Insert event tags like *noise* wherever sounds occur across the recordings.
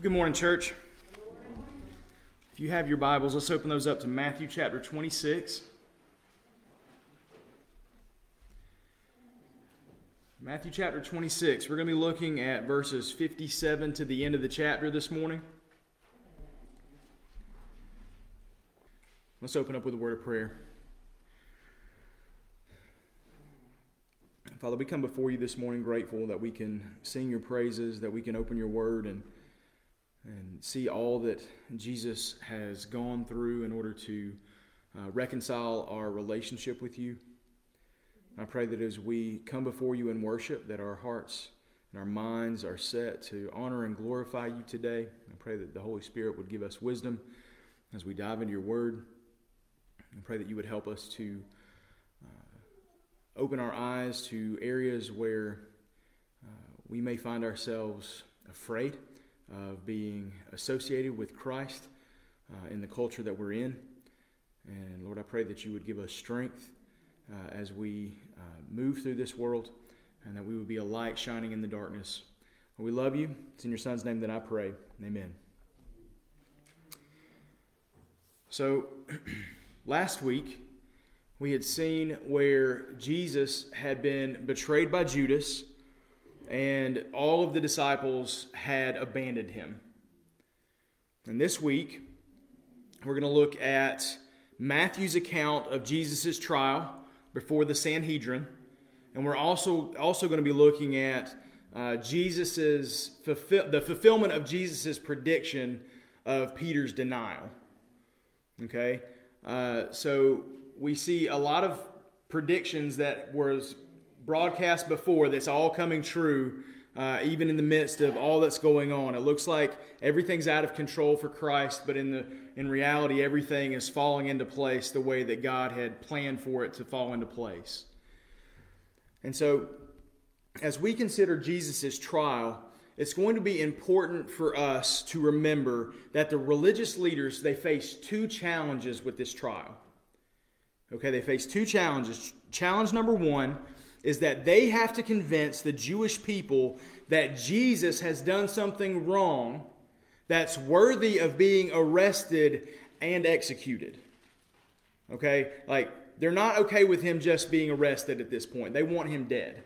Good morning, church. If you have your Bibles, let's open those up to Matthew chapter 26. Matthew chapter 26. We're going to be looking at verses 57 to the end of the chapter this morning. Let's open up with a word of prayer. Father, we come before you this morning grateful that we can sing your praises, that we can open your word and and see all that Jesus has gone through in order to uh, reconcile our relationship with you. I pray that as we come before you in worship, that our hearts and our minds are set to honor and glorify you today. I pray that the Holy Spirit would give us wisdom as we dive into your word. I pray that you would help us to uh, open our eyes to areas where uh, we may find ourselves afraid of being associated with Christ uh, in the culture that we're in. And Lord, I pray that you would give us strength uh, as we uh, move through this world and that we would be a light shining in the darkness. we love you. It's in your Son's name that I pray. Amen. So, *clears throat* last week, we had seen where Jesus had been betrayed by Judas and all of the disciples had abandoned him. And this week, we're going to look at Matthew's account of Jesus' trial before the Sanhedrin. And we're also, also going to be looking at uh, Jesus's fulfill, the fulfillment of Jesus' prediction of Peter's denial. Okay? Uh, so we see a lot of predictions that was broadcast before that's all coming true, uh, even in the midst of all that's going on. It looks like everything's out of control for Christ, but in, the, in reality, everything is falling into place the way that God had planned for it to fall into place. And so, as we consider Jesus' trial, it's going to be important for us to remember that the religious leaders they face two challenges with this trial. Okay, they face two challenges. Challenge number one is that they have to convince the Jewish people that Jesus has done something wrong that's worthy of being arrested and executed. Okay? Like, they're not okay with him just being arrested at this point. They want him dead.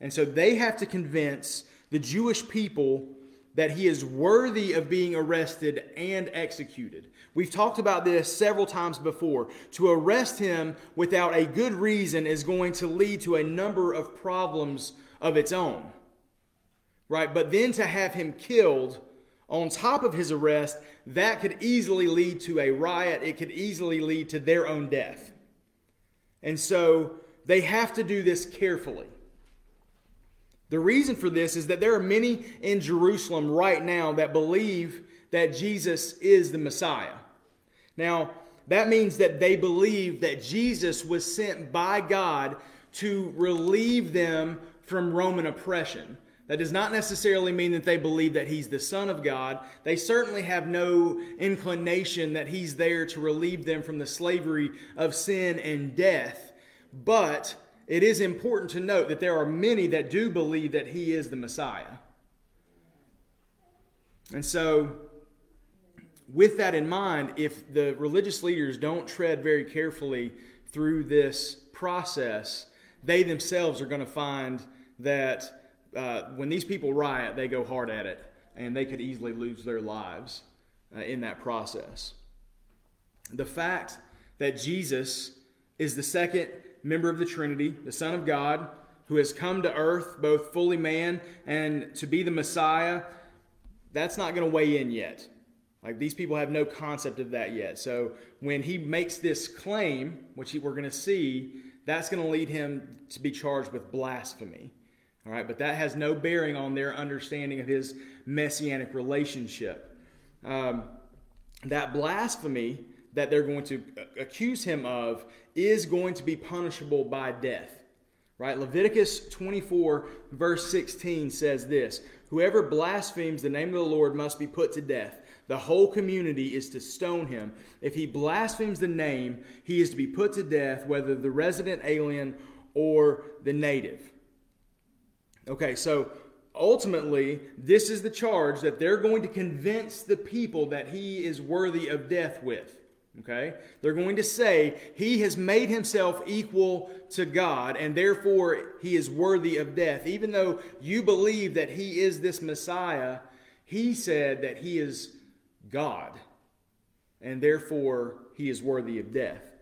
And so they have to convince the Jewish people that he is worthy of being arrested and executed. We've talked about this several times before. To arrest him without a good reason is going to lead to a number of problems of its own. Right? But then to have him killed on top of his arrest, that could easily lead to a riot. It could easily lead to their own death. And so they have to do this carefully. The reason for this is that there are many in Jerusalem right now that believe that Jesus is the Messiah. Now, that means that they believe that Jesus was sent by God to relieve them from Roman oppression. That does not necessarily mean that they believe that he's the Son of God. They certainly have no inclination that he's there to relieve them from the slavery of sin and death. But it is important to note that there are many that do believe that he is the Messiah. And so, with that in mind, if the religious leaders don't tread very carefully through this process, they themselves are going to find that uh, when these people riot, they go hard at it, and they could easily lose their lives uh, in that process. The fact that Jesus is the second member of the Trinity, the Son of God, who has come to earth, both fully man and to be the Messiah, that's not going to weigh in yet. Like these people have no concept of that yet. So when he makes this claim, which we're going to see, that's going to lead him to be charged with blasphemy. All right, but that has no bearing on their understanding of his messianic relationship. Um, that blasphemy that they're going to accuse him of is going to be punishable by death. Right? Leviticus 24, verse 16 says this Whoever blasphemes the name of the Lord must be put to death. The whole community is to stone him. If he blasphemes the name, he is to be put to death, whether the resident alien or the native. Okay, so ultimately, this is the charge that they're going to convince the people that he is worthy of death with. Okay? They're going to say he has made himself equal to God and therefore he is worthy of death. Even though you believe that he is this Messiah, he said that he is God and therefore he is worthy of death.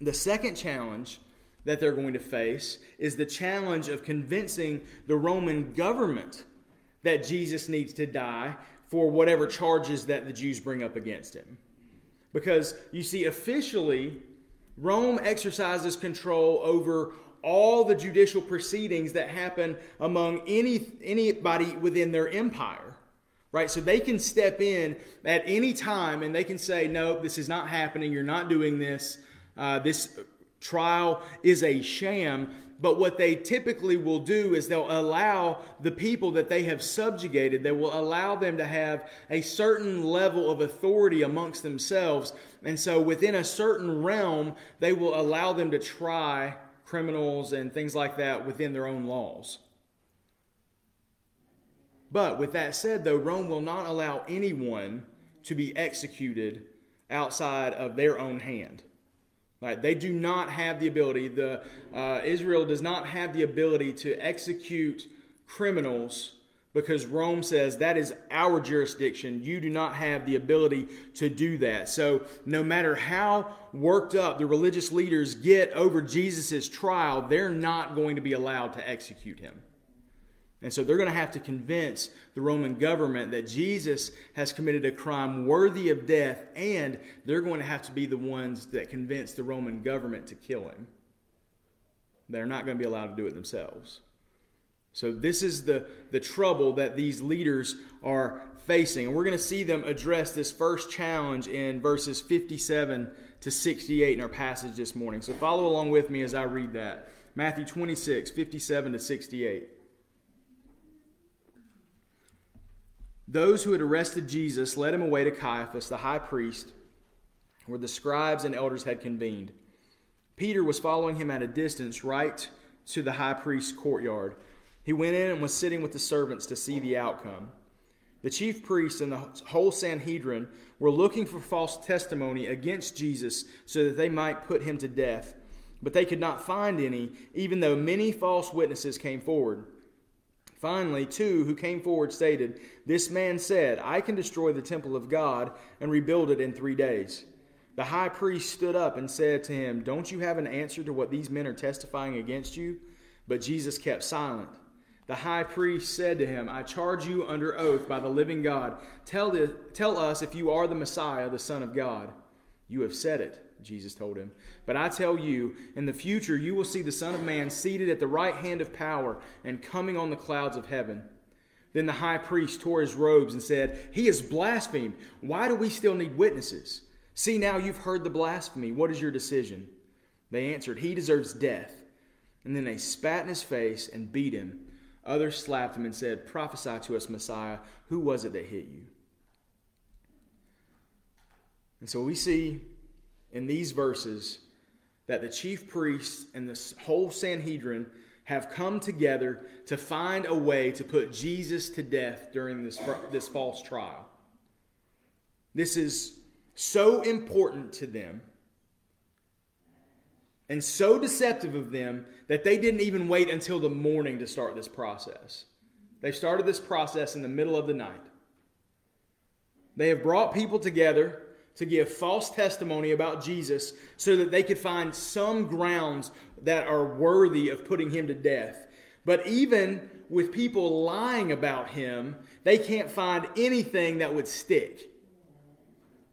The second challenge that they're going to face is the challenge of convincing the Roman government that Jesus needs to die for whatever charges that the Jews bring up against him. Because you see, officially, Rome exercises control over all the judicial proceedings that happen among any anybody within their empire. Right? So they can step in at any time and they can say, no, this is not happening. You're not doing this. Uh, this trial is a sham. But what they typically will do is they'll allow the people that they have subjugated, they will allow them to have a certain level of authority amongst themselves. And so within a certain realm, they will allow them to try criminals and things like that within their own laws. But with that said, though, Rome will not allow anyone to be executed outside of their own hand. Right? They do not have the ability, the, uh, Israel does not have the ability to execute criminals because Rome says that is our jurisdiction. You do not have the ability to do that. So, no matter how worked up the religious leaders get over Jesus' trial, they're not going to be allowed to execute him. And so they're going to have to convince the Roman government that Jesus has committed a crime worthy of death, and they're going to have to be the ones that convince the Roman government to kill him. They're not going to be allowed to do it themselves. So, this is the, the trouble that these leaders are facing. And we're going to see them address this first challenge in verses 57 to 68 in our passage this morning. So, follow along with me as I read that. Matthew 26, 57 to 68. Those who had arrested Jesus led him away to Caiaphas, the high priest, where the scribes and elders had convened. Peter was following him at a distance right to the high priest's courtyard. He went in and was sitting with the servants to see the outcome. The chief priests and the whole Sanhedrin were looking for false testimony against Jesus so that they might put him to death. But they could not find any, even though many false witnesses came forward. Finally, two who came forward stated, This man said, I can destroy the temple of God and rebuild it in three days. The high priest stood up and said to him, Don't you have an answer to what these men are testifying against you? But Jesus kept silent. The high priest said to him, I charge you under oath by the living God. Tell, tell us if you are the Messiah, the Son of God. You have said it. Jesus told him. But I tell you, in the future you will see the Son of Man seated at the right hand of power and coming on the clouds of heaven. Then the high priest tore his robes and said, He has blasphemed. Why do we still need witnesses? See, now you've heard the blasphemy. What is your decision? They answered, He deserves death. And then they spat in his face and beat him. Others slapped him and said, Prophesy to us, Messiah. Who was it that hit you? And so we see in these verses that the chief priests and the whole Sanhedrin have come together to find a way to put Jesus to death during this, this false trial. This is so important to them and so deceptive of them that they didn't even wait until the morning to start this process. They started this process in the middle of the night. They have brought people together to give false testimony about Jesus so that they could find some grounds that are worthy of putting him to death. But even with people lying about him, they can't find anything that would stick.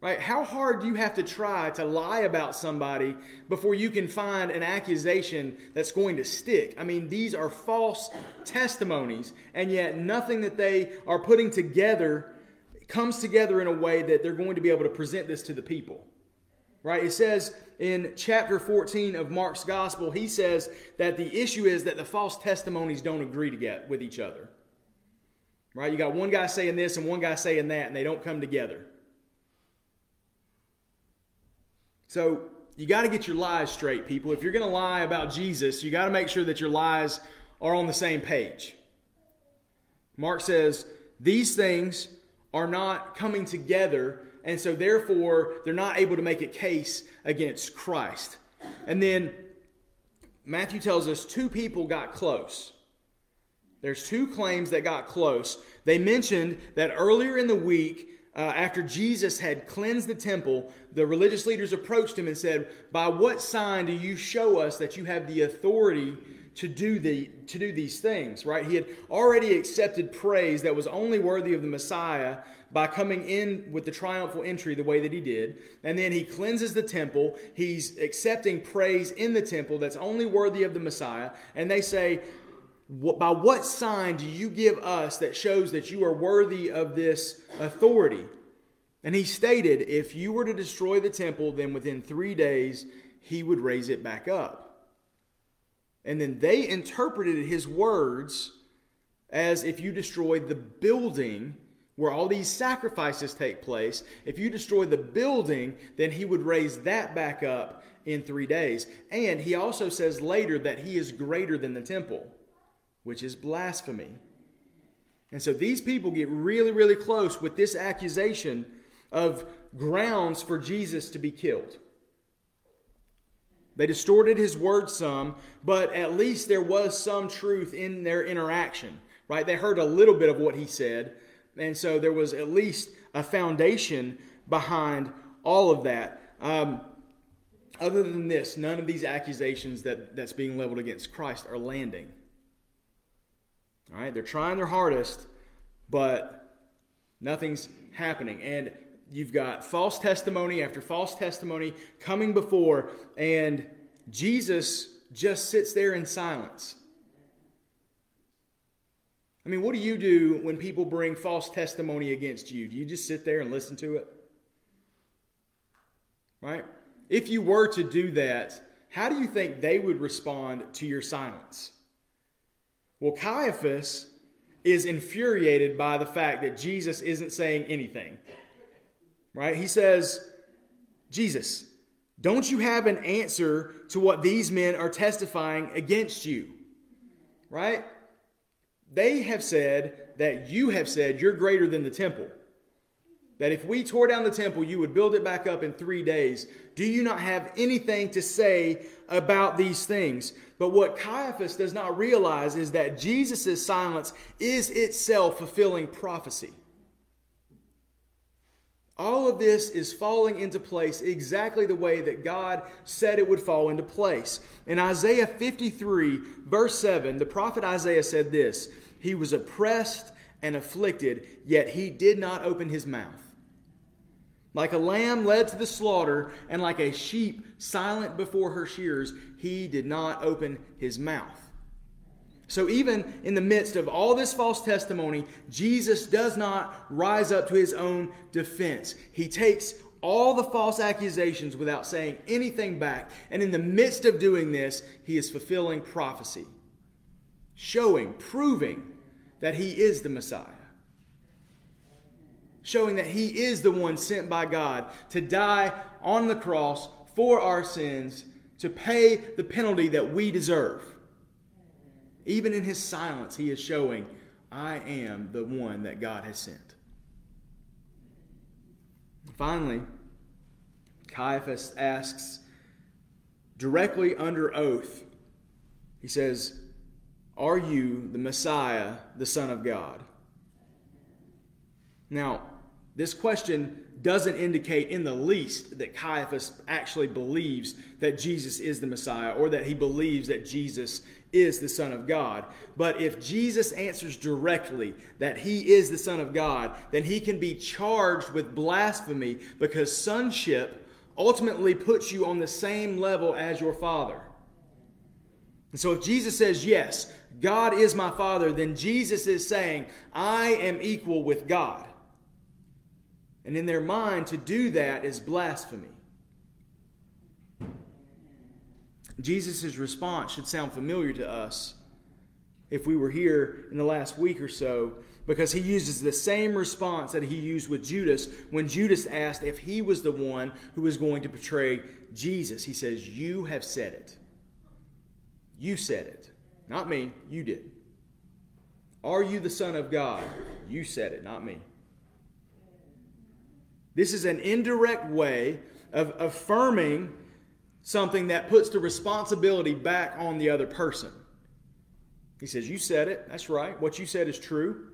Right? How hard do you have to try to lie about somebody before you can find an accusation that's going to stick? I mean, these are false testimonies, and yet nothing that they are putting together comes together in a way that they're going to be able to present this to the people. Right? It says in chapter 14 of Mark's gospel, he says that the issue is that the false testimonies don't agree to get with each other. Right? You got one guy saying this and one guy saying that, and they don't come together. So you got to get your lies straight, people. If you're going to lie about Jesus, you got to make sure that your lies are on the same page. Mark says these things are not coming together, and so therefore they're not able to make a case against Christ. And then Matthew tells us two people got close. There's two claims that got close. They mentioned that earlier in the week, uh, after Jesus had cleansed the temple, the religious leaders approached him and said, By what sign do you show us that you have the authority to do, the, to do these things? Right? He had already accepted praise that was only worthy of the Messiah by coming in with the triumphal entry the way that he did. And then he cleanses the temple. He's accepting praise in the temple that's only worthy of the Messiah. And they say, by what sign do you give us that shows that you are worthy of this authority? And he stated, if you were to destroy the temple, then within three days he would raise it back up. And then they interpreted his words as if you destroy the building where all these sacrifices take place, if you destroy the building, then he would raise that back up in three days. And he also says later that he is greater than the temple which is blasphemy. And so these people get really, really close with this accusation of grounds for Jesus to be killed. They distorted his word some, but at least there was some truth in their interaction, right? They heard a little bit of what he said, and so there was at least a foundation behind all of that. Um, other than this, none of these accusations that, that's being leveled against Christ are landing. All right, they're trying their hardest, but nothing's happening. And you've got false testimony after false testimony coming before, and Jesus just sits there in silence. I mean, what do you do when people bring false testimony against you? Do you just sit there and listen to it? Right? If you were to do that, how do you think they would respond to your silence? Well, Caiaphas is infuriated by the fact that Jesus isn't saying anything. Right? He says, Jesus, don't you have an answer to what these men are testifying against you? Right? They have said that you have said you're greater than the temple. That if we tore down the temple, you would build it back up in three days. Do you not have anything to say about these things? But what Caiaphas does not realize is that Jesus' silence is itself fulfilling prophecy. All of this is falling into place exactly the way that God said it would fall into place. In Isaiah 53, verse 7, the prophet Isaiah said this He was oppressed and afflicted, yet he did not open his mouth. Like a lamb led to the slaughter, and like a sheep silent before her shears, he did not open his mouth. So, even in the midst of all this false testimony, Jesus does not rise up to his own defense. He takes all the false accusations without saying anything back. And in the midst of doing this, he is fulfilling prophecy, showing, proving that he is the Messiah showing that he is the one sent by God to die on the cross for our sins, to pay the penalty that we deserve. Even in his silence, he is showing, I am the one that God has sent. Finally, Caiaphas asks directly under oath, he says, Are you the Messiah, the Son of God? Now, this question doesn't indicate in the least that Caiaphas actually believes that Jesus is the Messiah or that he believes that Jesus is the Son of God. But if Jesus answers directly that he is the Son of God, then he can be charged with blasphemy because sonship ultimately puts you on the same level as your Father. And so if Jesus says, Yes, God is my Father, then Jesus is saying, I am equal with God. And in their mind, to do that is blasphemy. Jesus' response should sound familiar to us if we were here in the last week or so, because he uses the same response that he used with Judas when Judas asked if he was the one who was going to betray Jesus. He says, You have said it. You said it. Not me, you did. Are you the Son of God? You said it, not me. This is an indirect way of affirming something that puts the responsibility back on the other person. He says, You said it. That's right. What you said is true.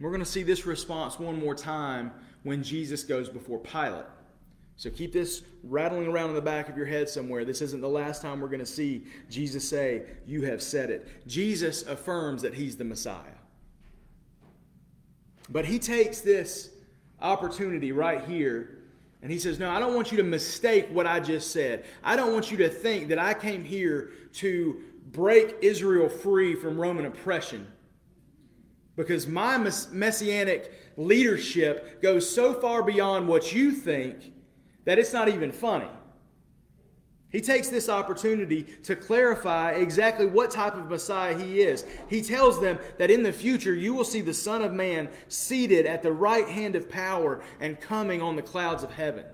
We're going to see this response one more time when Jesus goes before Pilate. So keep this rattling around in the back of your head somewhere. This isn't the last time we're going to see Jesus say, You have said it. Jesus affirms that he's the Messiah. But he takes this opportunity right here and he says, No, I don't want you to mistake what I just said. I don't want you to think that I came here to break Israel free from Roman oppression. Because my messianic leadership goes so far beyond what you think that it's not even funny. He takes this opportunity to clarify exactly what type of Messiah he is. He tells them that in the future you will see the Son of Man seated at the right hand of power and coming on the clouds of heaven.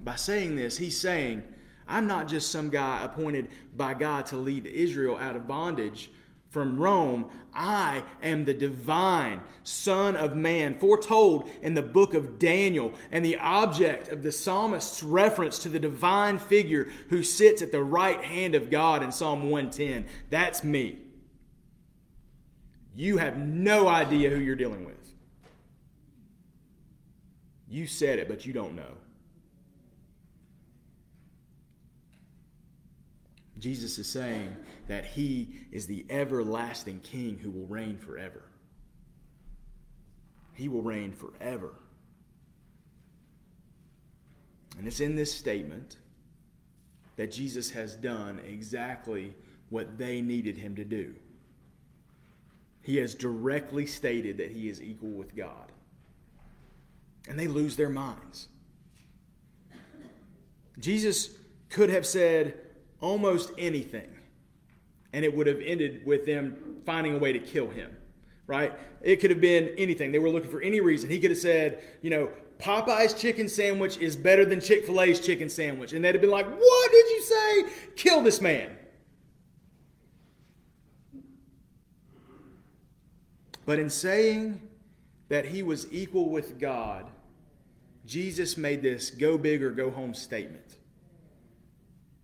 By saying this, he's saying, I'm not just some guy appointed by God to lead Israel out of bondage from Rome. I am the divine Son of Man, foretold in the book of Daniel, and the object of the psalmist's reference to the divine figure who sits at the right hand of God in Psalm 110. That's me. You have no idea who you're dealing with. You said it, but you don't know. Jesus is saying that he is the everlasting king who will reign forever. He will reign forever. And it's in this statement that Jesus has done exactly what they needed him to do. He has directly stated that he is equal with God. And they lose their minds. Jesus could have said, almost anything. And it would have ended with them finding a way to kill him, right? It could have been anything. They were looking for any reason. He could have said, you know, Popeye's chicken sandwich is better than Chick fil A's chicken sandwich. And they'd have been like, what did you say? Kill this man. But in saying that he was equal with God, Jesus made this go big or go home statement.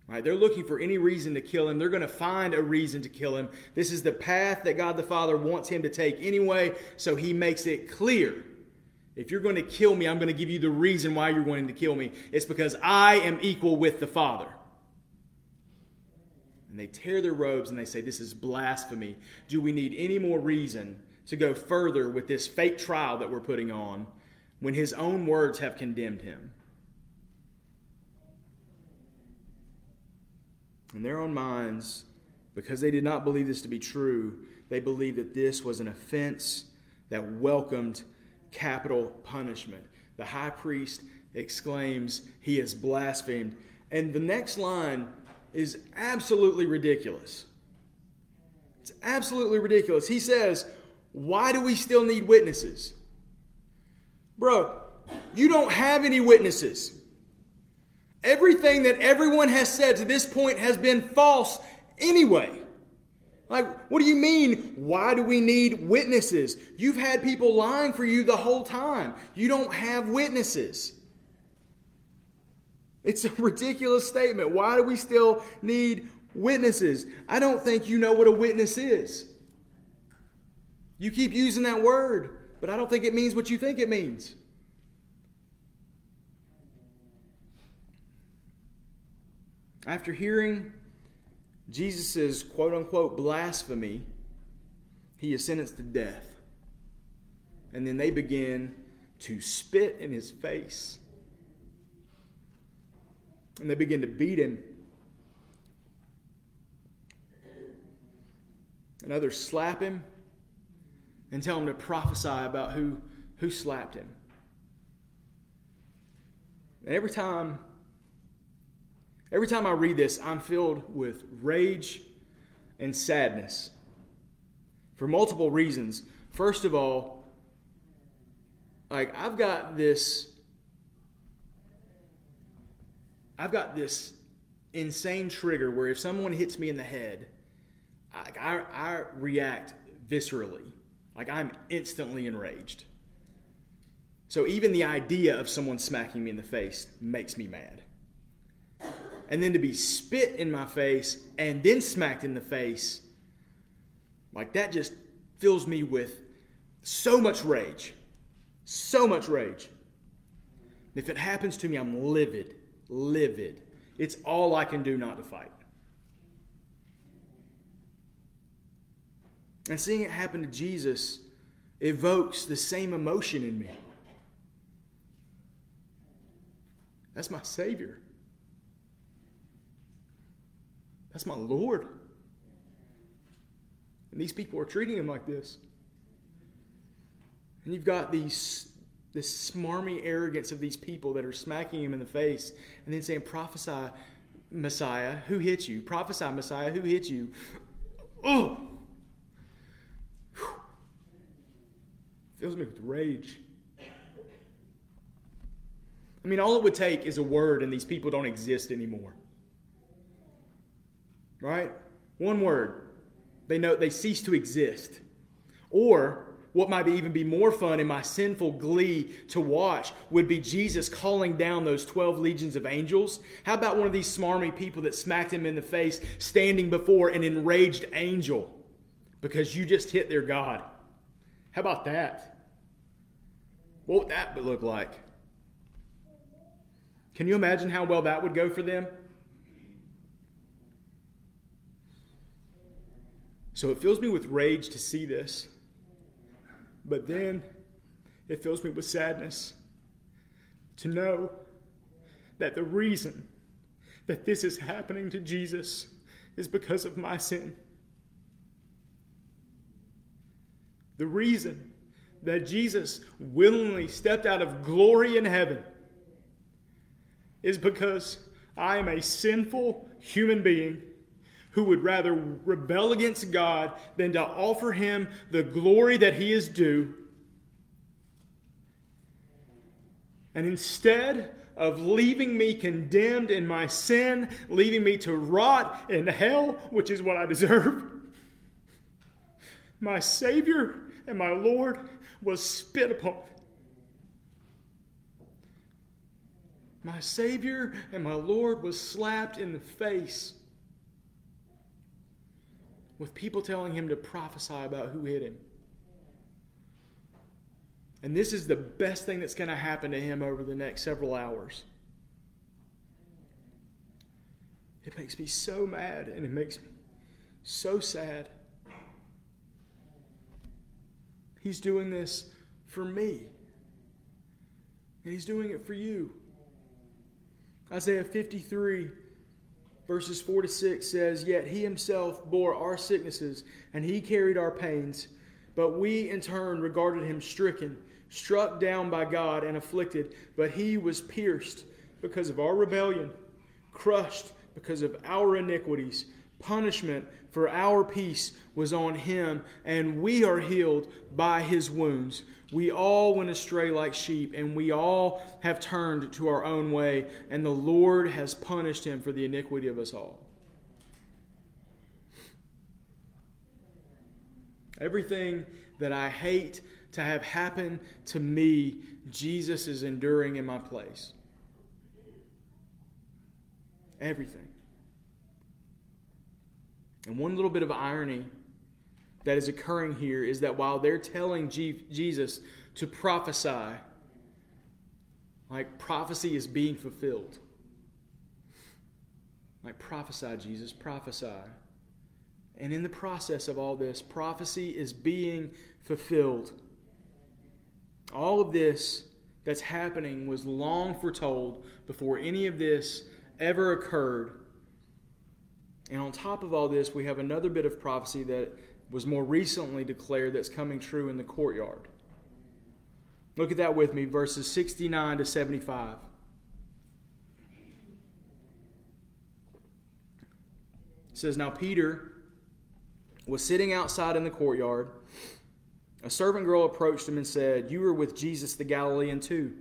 Right? They're looking for any reason to kill him. They're going to find a reason to kill him. This is the path that God the Father wants him to take anyway, so he makes it clear. If you're going to kill me, I'm going to give you the reason why you're wanting to kill me. It's because I am equal with the Father. And they tear their robes and they say, This is blasphemy. Do we need any more reason to go further with this fake trial that we're putting on when his own words have condemned him? In their own minds, because they did not believe this to be true, they believed that this was an offense that welcomed capital punishment. The high priest exclaims, He has blasphemed. And the next line is absolutely ridiculous. It's absolutely ridiculous. He says, Why do we still need witnesses? Bro, you don't have any witnesses. Everything that everyone has said to this point has been false anyway. Like, what do you mean? Why do we need witnesses? You've had people lying for you the whole time. You don't have witnesses. It's a *laughs* ridiculous statement. Why do we still need witnesses? I don't think you know what a witness is. You keep using that word, but I don't think it means what you think it means. After hearing Jesus' quote unquote blasphemy, he is sentenced to death. And then they begin to spit in his face. And they begin to beat him. And others slap him and tell him to prophesy about who, who slapped him. And every time Every time I read this, I'm filled with rage and sadness for multiple reasons. First of all, like I've got this I've got this insane trigger where if someone hits me in the head I, I react viscerally. Like I'm instantly enraged. So even the idea of someone smacking me in the face makes me mad. And then to be spit in my face and then smacked in the face, like that just fills me with so much rage. So much rage. If it happens to me, I'm livid, livid. It's all I can do not to fight. And seeing it happen to Jesus evokes the same emotion in me. That's my Savior. That's my Lord. And these people are treating him like this. And you've got these this smarmy arrogance of these people that are smacking him in the face and then saying, Prophesy, Messiah, who hit you? Prophesy, Messiah, who hit you? Oh! Fills me with rage. I mean, all it would take is a word, and these people don't exist anymore. Right? One word. They know they cease to exist. Or what might even be more fun in my sinful glee to watch would be Jesus calling down those 12 legions of angels. How about one of these smarmy people that smacked him in the face standing before an enraged angel because you just hit their God? How about that? What would that look like? Can you imagine how well that would go for them? So it fills me with rage to see this. But then it fills me with sadness to know that the reason that this is happening to Jesus is because of my sin. The reason that Jesus willingly stepped out of glory in heaven is because I am a sinful human being who would rather rebel against God than to offer him the glory that he is due. And instead of leaving me condemned in my sin, leaving me to rot in hell, which is what I deserve, my Savior and my Lord was spit upon My Savior and my Lord was slapped in the face with people telling him to prophesy about who hit him. And this is the best thing that's going to happen to him over the next several hours. It makes me so mad and it makes me so sad. He's doing this for me, and He's doing it for you. Isaiah 53, verses 4 to 6 says, Yet he himself bore our sicknesses, and he carried our pains. But we in turn regarded him stricken, struck down by God, and afflicted. But he was pierced because of our rebellion, crushed because of our iniquities. Punishment for our peace was on him, and we are healed by his wounds. We all went astray like sheep, and we all have turned to our own way, and the Lord has punished him for the iniquity of us all. Everything that I hate to have happen to me, Jesus is enduring in my place. Everything. And one little bit of irony that is occurring here is that while they're telling Jesus to prophesy, like prophecy is being fulfilled. Like prophesy, Jesus, prophesy. And in the process of all this, prophecy is being fulfilled. All of this that's happening was long foretold before any of this ever occurred. And on top of all this, we have another bit of prophecy that was more recently declared that's coming true in the courtyard. Look at that with me, verses 69 to 75. It says, Now Peter was sitting outside in the courtyard. A servant girl approached him and said, You were with Jesus the Galilean too.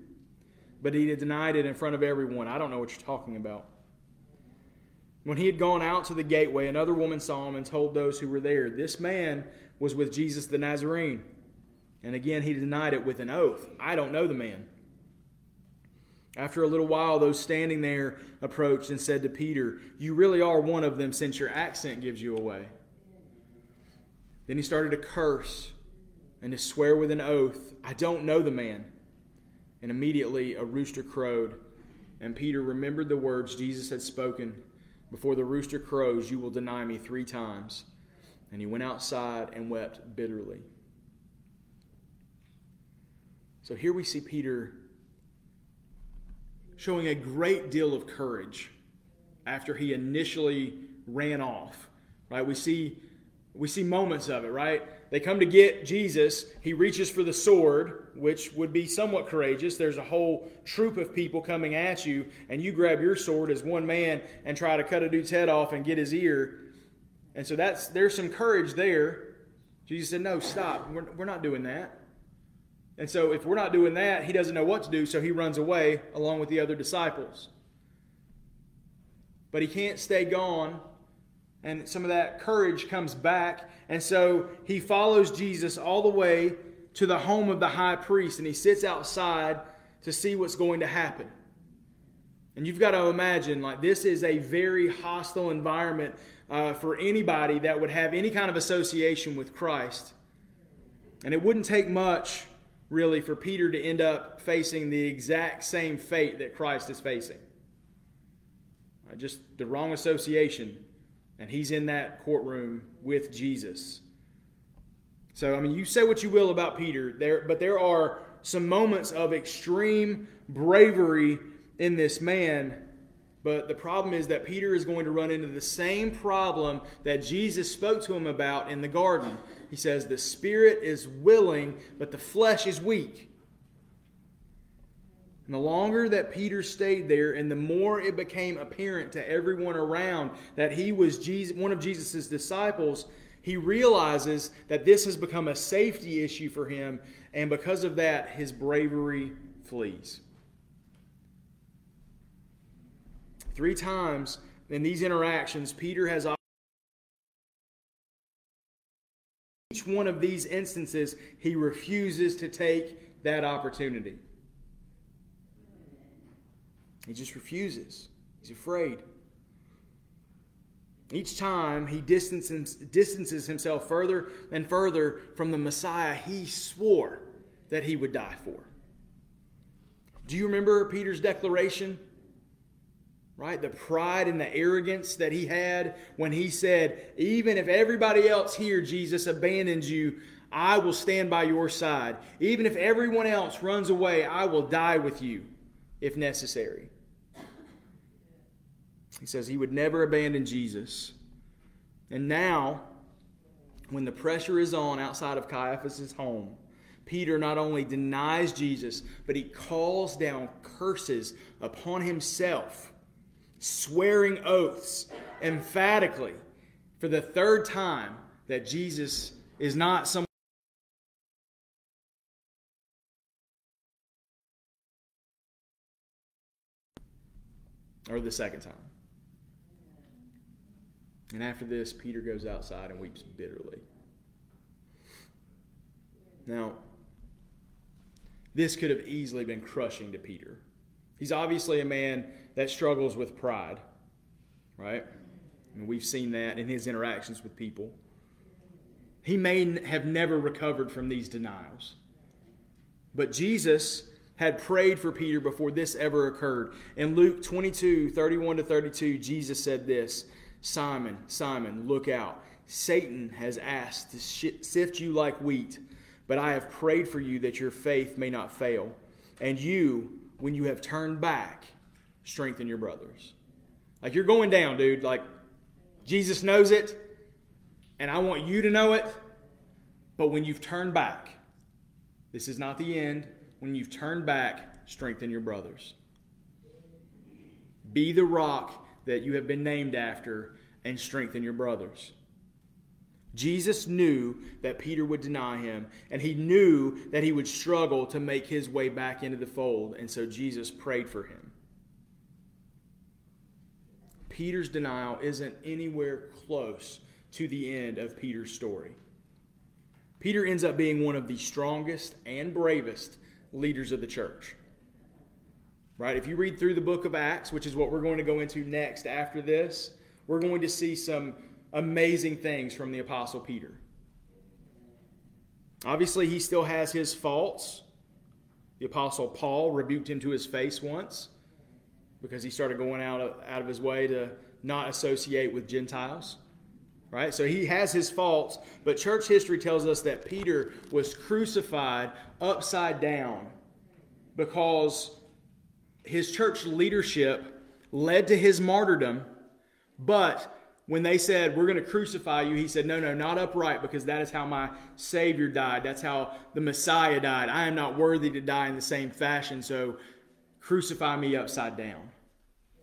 But he denied it in front of everyone. I don't know what you're talking about. When he had gone out to the gateway, another woman saw him and told those who were there, This man was with Jesus the Nazarene. And again, he denied it with an oath I don't know the man. After a little while, those standing there approached and said to Peter, You really are one of them since your accent gives you away. Then he started to curse and to swear with an oath, I don't know the man. And immediately a rooster crowed, and Peter remembered the words Jesus had spoken Before the rooster crows, you will deny me three times. And he went outside and wept bitterly. So here we see Peter showing a great deal of courage after he initially ran off. Right? We see we see moments of it, right? They come to get Jesus. He reaches for the sword, which would be somewhat courageous. There's a whole troop of people coming at you, and you grab your sword as one man and try to cut a dude's head off and get his ear. And so that's there's some courage there. Jesus said, No, stop. We're, we're not doing that. And so if we're not doing that, he doesn't know what to do, so he runs away along with the other disciples. But he can't stay gone and some of that courage comes back. And so he follows Jesus all the way to the home of the high priest and he sits outside to see what's going to happen. And you've got to imagine, like, this is a very hostile environment uh, for anybody that would have any kind of association with Christ. And it wouldn't take much, really, for Peter to end up facing the exact same fate that Christ is facing. Uh, just the wrong association and he's in that courtroom with Jesus. So, I mean, you say what you will about Peter, there, but there are some moments of extreme bravery in this man. But the problem is that Peter is going to run into the same problem that Jesus spoke to him about in the garden. He says, The spirit is willing, but the flesh is weak. And the longer that Peter stayed there, and the more it became apparent to everyone around that he was Jesus, one of Jesus' disciples, he realizes that this has become a safety issue for him, and because of that, his bravery flees. Three times in these interactions, Peter has each one of these instances, he refuses to take that opportunity. He just refuses. He's afraid. Each time he distances, distances himself further and further from the Messiah he swore that he would die for. Do you remember Peter's declaration? Right? The pride and the arrogance that he had when he said, Even if everybody else here, Jesus, abandons you, I will stand by your side. Even if everyone else runs away, I will die with you if necessary. He says he would never abandon Jesus. And now, when the pressure is on outside of Caiaphas' home, Peter not only denies Jesus, but he calls down curses upon himself, swearing oaths emphatically for the third time that Jesus is not some or the second time. And after this, Peter goes outside and weeps bitterly. Now, this could have easily been crushing to Peter. He's obviously a man that struggles with pride, right? And we've seen that in his interactions with people. He may have never recovered from these denials. But Jesus had prayed for Peter before this ever occurred. In Luke 22 31 to 32, Jesus said this Simon, Simon, look out. Satan has asked to sift you like wheat, but I have prayed for you that your faith may not fail. And you, when you have turned back, strengthen your brothers. Like you're going down, dude. Like Jesus knows it, and I want you to know it. But when you've turned back, this is not the end. When you've turned back, strengthen your brothers. Be the rock that you have been named after and strengthen your brothers. Jesus knew that Peter would deny him, and he knew that he would struggle to make his way back into the fold, and so Jesus prayed for him. Peter's denial isn't anywhere close to the end of Peter's story. Peter ends up being one of the strongest and bravest leaders of the church. Right? If you read through the book of Acts, which is what we're going to go into next after this, we're going to see some amazing things from the Apostle Peter. Obviously, he still has his faults. The Apostle Paul rebuked him to his face once because he started going out of, out of his way to not associate with Gentiles. Right? So he has his faults, but church history tells us that Peter was crucified upside down because his church leadership led to his martyrdom, but when they said, We're going to crucify you, he said, No, no, not upright, because that is how my Savior died. That's how the Messiah died. I am not worthy to die in the same fashion, so crucify me upside down.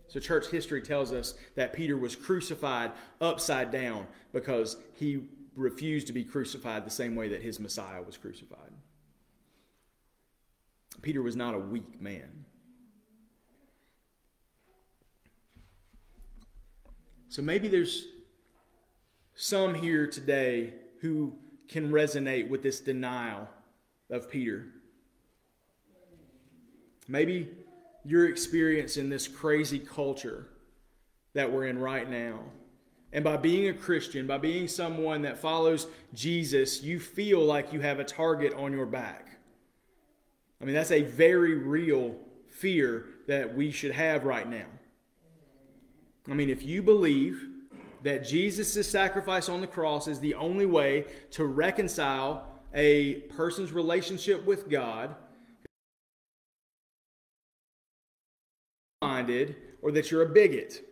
So, church history tells us that Peter was crucified upside down because he refused to be crucified the same way that his Messiah was crucified. Peter was not a weak man. So maybe there's some here today who can resonate with this denial of Peter. Maybe you're experiencing this crazy culture that we're in right now. And by being a Christian, by being someone that follows Jesus, you feel like you have a target on your back. I mean, that's a very real fear that we should have right now. I mean, if you believe that Jesus' sacrifice on the cross is the only way to reconcile a person's relationship with God, minded, or that you're a bigot.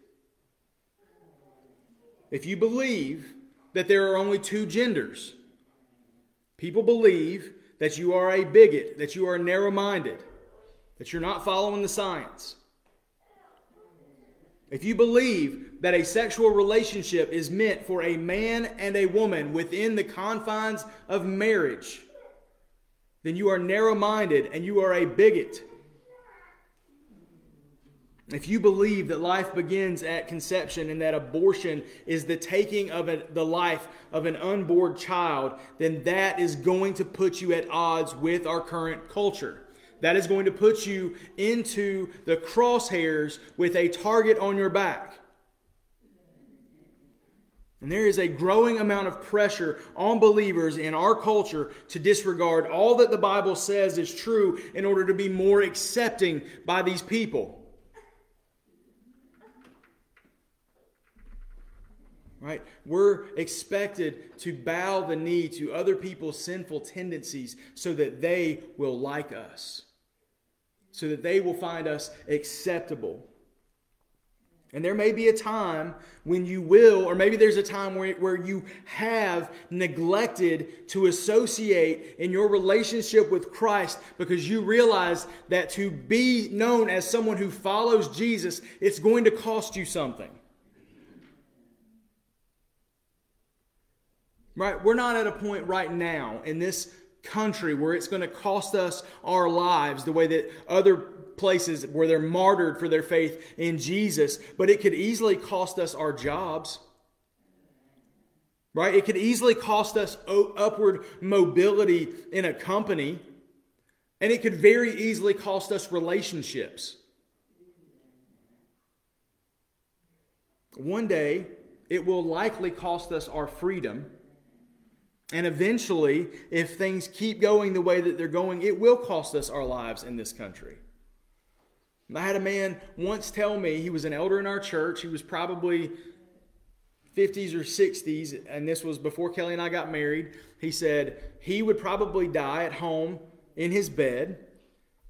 If you believe that there are only two genders, people believe that you are a bigot, that you are narrow minded, that you're not following the science. If you believe that a sexual relationship is meant for a man and a woman within the confines of marriage, then you are narrow minded and you are a bigot. If you believe that life begins at conception and that abortion is the taking of a, the life of an unborn child, then that is going to put you at odds with our current culture. That is going to put you into the crosshairs with a target on your back. And there is a growing amount of pressure on believers in our culture to disregard all that the Bible says is true in order to be more accepting by these people. Right? We're expected to bow the knee to other people's sinful tendencies so that they will like us so that they will find us acceptable. And there may be a time when you will, or maybe there's a time where, where you have neglected to associate in your relationship with Christ because you realize that to be known as someone who follows Jesus, it's going to cost you something. Right? We're not at a point right now in this country where it's going to cost us our lives the way that other places where they're martyred for their faith in Jesus, but it could easily cost us our jobs. Right? It could easily cost us upward mobility in a company, and it could very easily cost us relationships. One day, it will likely cost us our freedom and eventually, if things keep going the way that they're going, it will cost us our lives in this country. I had a man once tell me, he was an elder in our church. He was probably 50s or 60s, and this was before Kelly and I got married. He said he would probably die at home in his bed.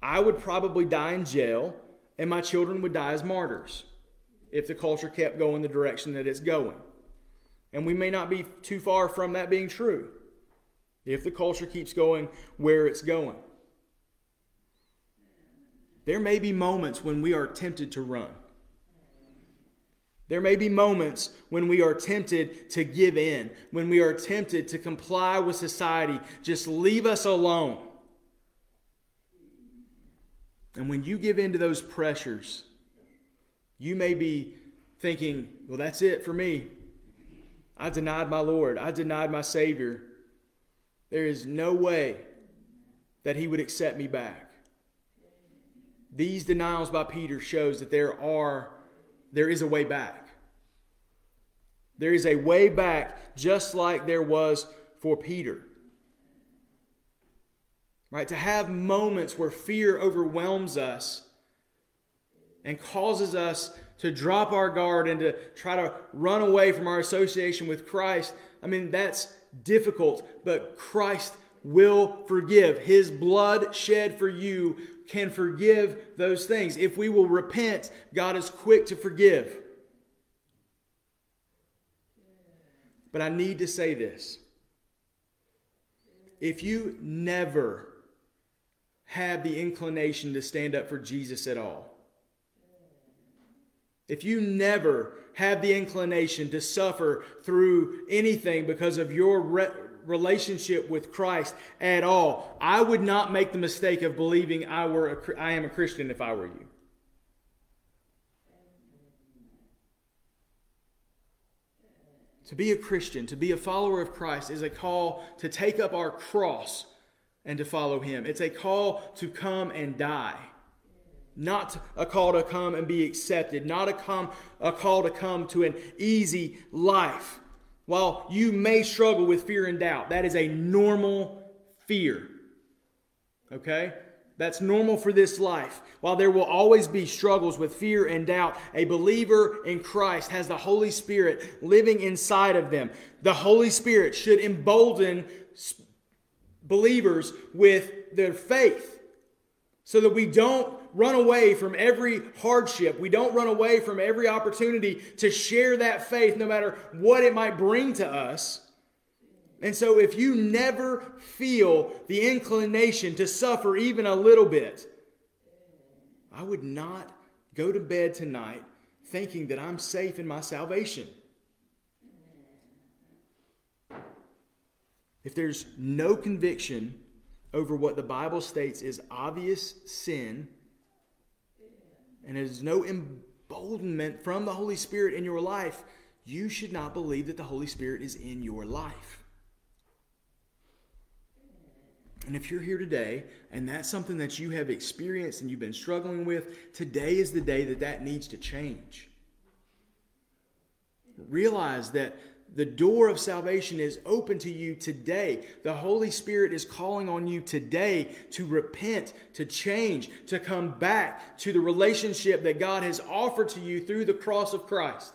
I would probably die in jail, and my children would die as martyrs if the culture kept going the direction that it's going. And we may not be too far from that being true if the culture keeps going where it's going. There may be moments when we are tempted to run. There may be moments when we are tempted to give in, when we are tempted to comply with society. Just leave us alone. And when you give in to those pressures, you may be thinking, well, that's it for me. I denied my Lord, I denied my Savior. There is no way that he would accept me back. These denials by Peter shows that there are there is a way back. There is a way back just like there was for Peter. Right? To have moments where fear overwhelms us and causes us to drop our guard and to try to run away from our association with Christ. I mean, that's difficult, but Christ will forgive. His blood shed for you can forgive those things. If we will repent, God is quick to forgive. But I need to say this. If you never have the inclination to stand up for Jesus at all, if you never have the inclination to suffer through anything because of your re- relationship with Christ at all, I would not make the mistake of believing I, were a, I am a Christian if I were you. To be a Christian, to be a follower of Christ, is a call to take up our cross and to follow Him. It's a call to come and die. Not a call to come and be accepted, not a, come, a call to come to an easy life. While you may struggle with fear and doubt, that is a normal fear. Okay? That's normal for this life. While there will always be struggles with fear and doubt, a believer in Christ has the Holy Spirit living inside of them. The Holy Spirit should embolden believers with their faith so that we don't run away from every hardship. We don't run away from every opportunity to share that faith, no matter what it might bring to us. And so, if you never feel the inclination to suffer even a little bit, I would not go to bed tonight thinking that I'm safe in my salvation. If there's no conviction over what the Bible states is obvious sin, and there's no emboldenment from the Holy Spirit in your life, you should not believe that the Holy Spirit is in your life. And if you're here today and that's something that you have experienced and you've been struggling with, today is the day that that needs to change. Realize that the door of salvation is open to you today. The Holy Spirit is calling on you today to repent, to change, to come back to the relationship that God has offered to you through the cross of Christ.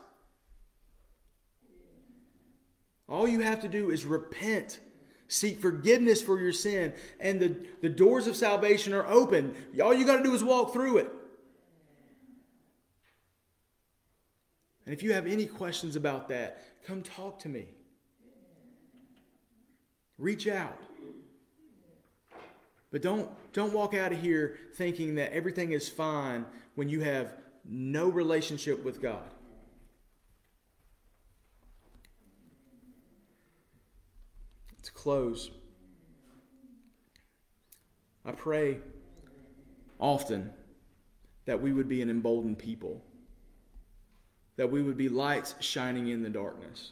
All you have to do is repent, seek forgiveness for your sin, and the, the doors of salvation are open. All you got to do is walk through it. And if you have any questions about that, come talk to me. Reach out. But don't, don't walk out of here thinking that everything is fine when you have no relationship with God. To close, I pray often that we would be an emboldened people that we would be lights shining in the darkness.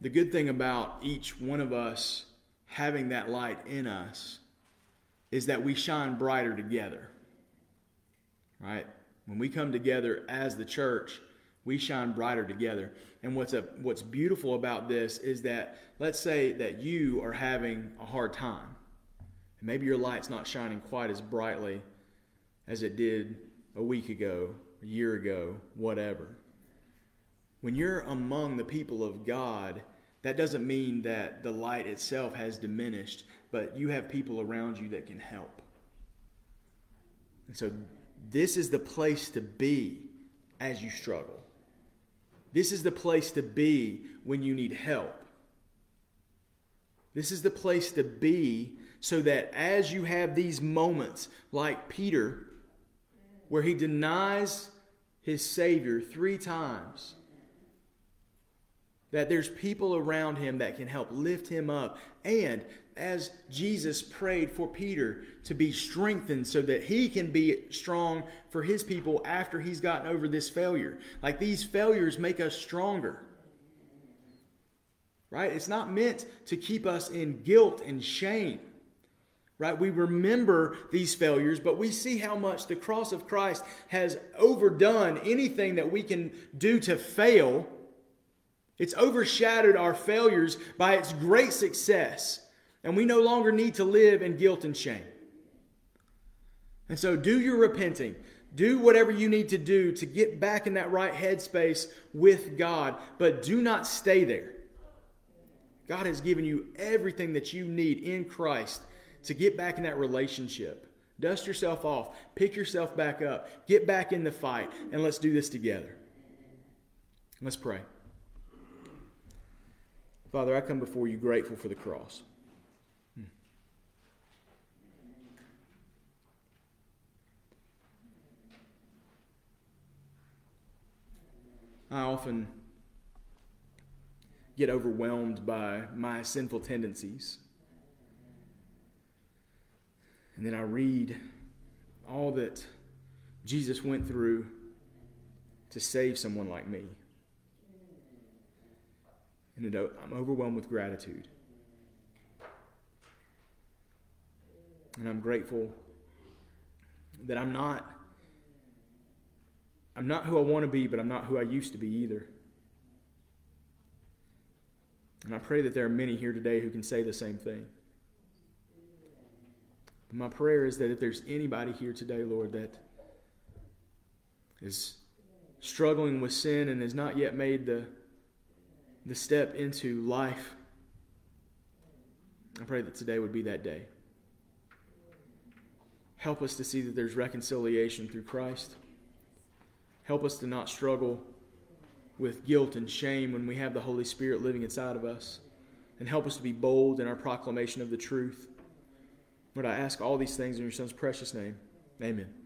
The good thing about each one of us having that light in us is that we shine brighter together. Right? When we come together as the church, we shine brighter together. And what's a, what's beautiful about this is that let's say that you are having a hard time. And maybe your light's not shining quite as brightly as it did a week ago a year ago, whatever. When you're among the people of God, that doesn't mean that the light itself has diminished, but you have people around you that can help. And so, this is the place to be as you struggle. This is the place to be when you need help. This is the place to be so that as you have these moments, like Peter, where he denies his Savior three times, that there's people around him that can help lift him up. And as Jesus prayed for Peter to be strengthened so that he can be strong for his people after he's gotten over this failure. Like these failures make us stronger. Right? It's not meant to keep us in guilt and shame. Right? We remember these failures, but we see how much the cross of Christ has overdone anything that we can do to fail it's overshadowed our failures by its great success, and we no longer need to live in guilt and shame. And so, do your repenting. Do whatever you need to do to get back in that right headspace with God, but do not stay there. God has given you everything that you need in Christ to get back in that relationship. Dust yourself off, pick yourself back up, get back in the fight, and let's do this together. Let's pray. Father, I come before you grateful for the cross. Hmm. I often get overwhelmed by my sinful tendencies. And then I read all that Jesus went through to save someone like me and I'm overwhelmed with gratitude. And I'm grateful that I'm not I'm not who I want to be, but I'm not who I used to be either. And I pray that there are many here today who can say the same thing. But my prayer is that if there's anybody here today, Lord, that is struggling with sin and has not yet made the the step into life. I pray that today would be that day. Help us to see that there's reconciliation through Christ. Help us to not struggle with guilt and shame when we have the Holy Spirit living inside of us. And help us to be bold in our proclamation of the truth. Lord, I ask all these things in your Son's precious name. Amen.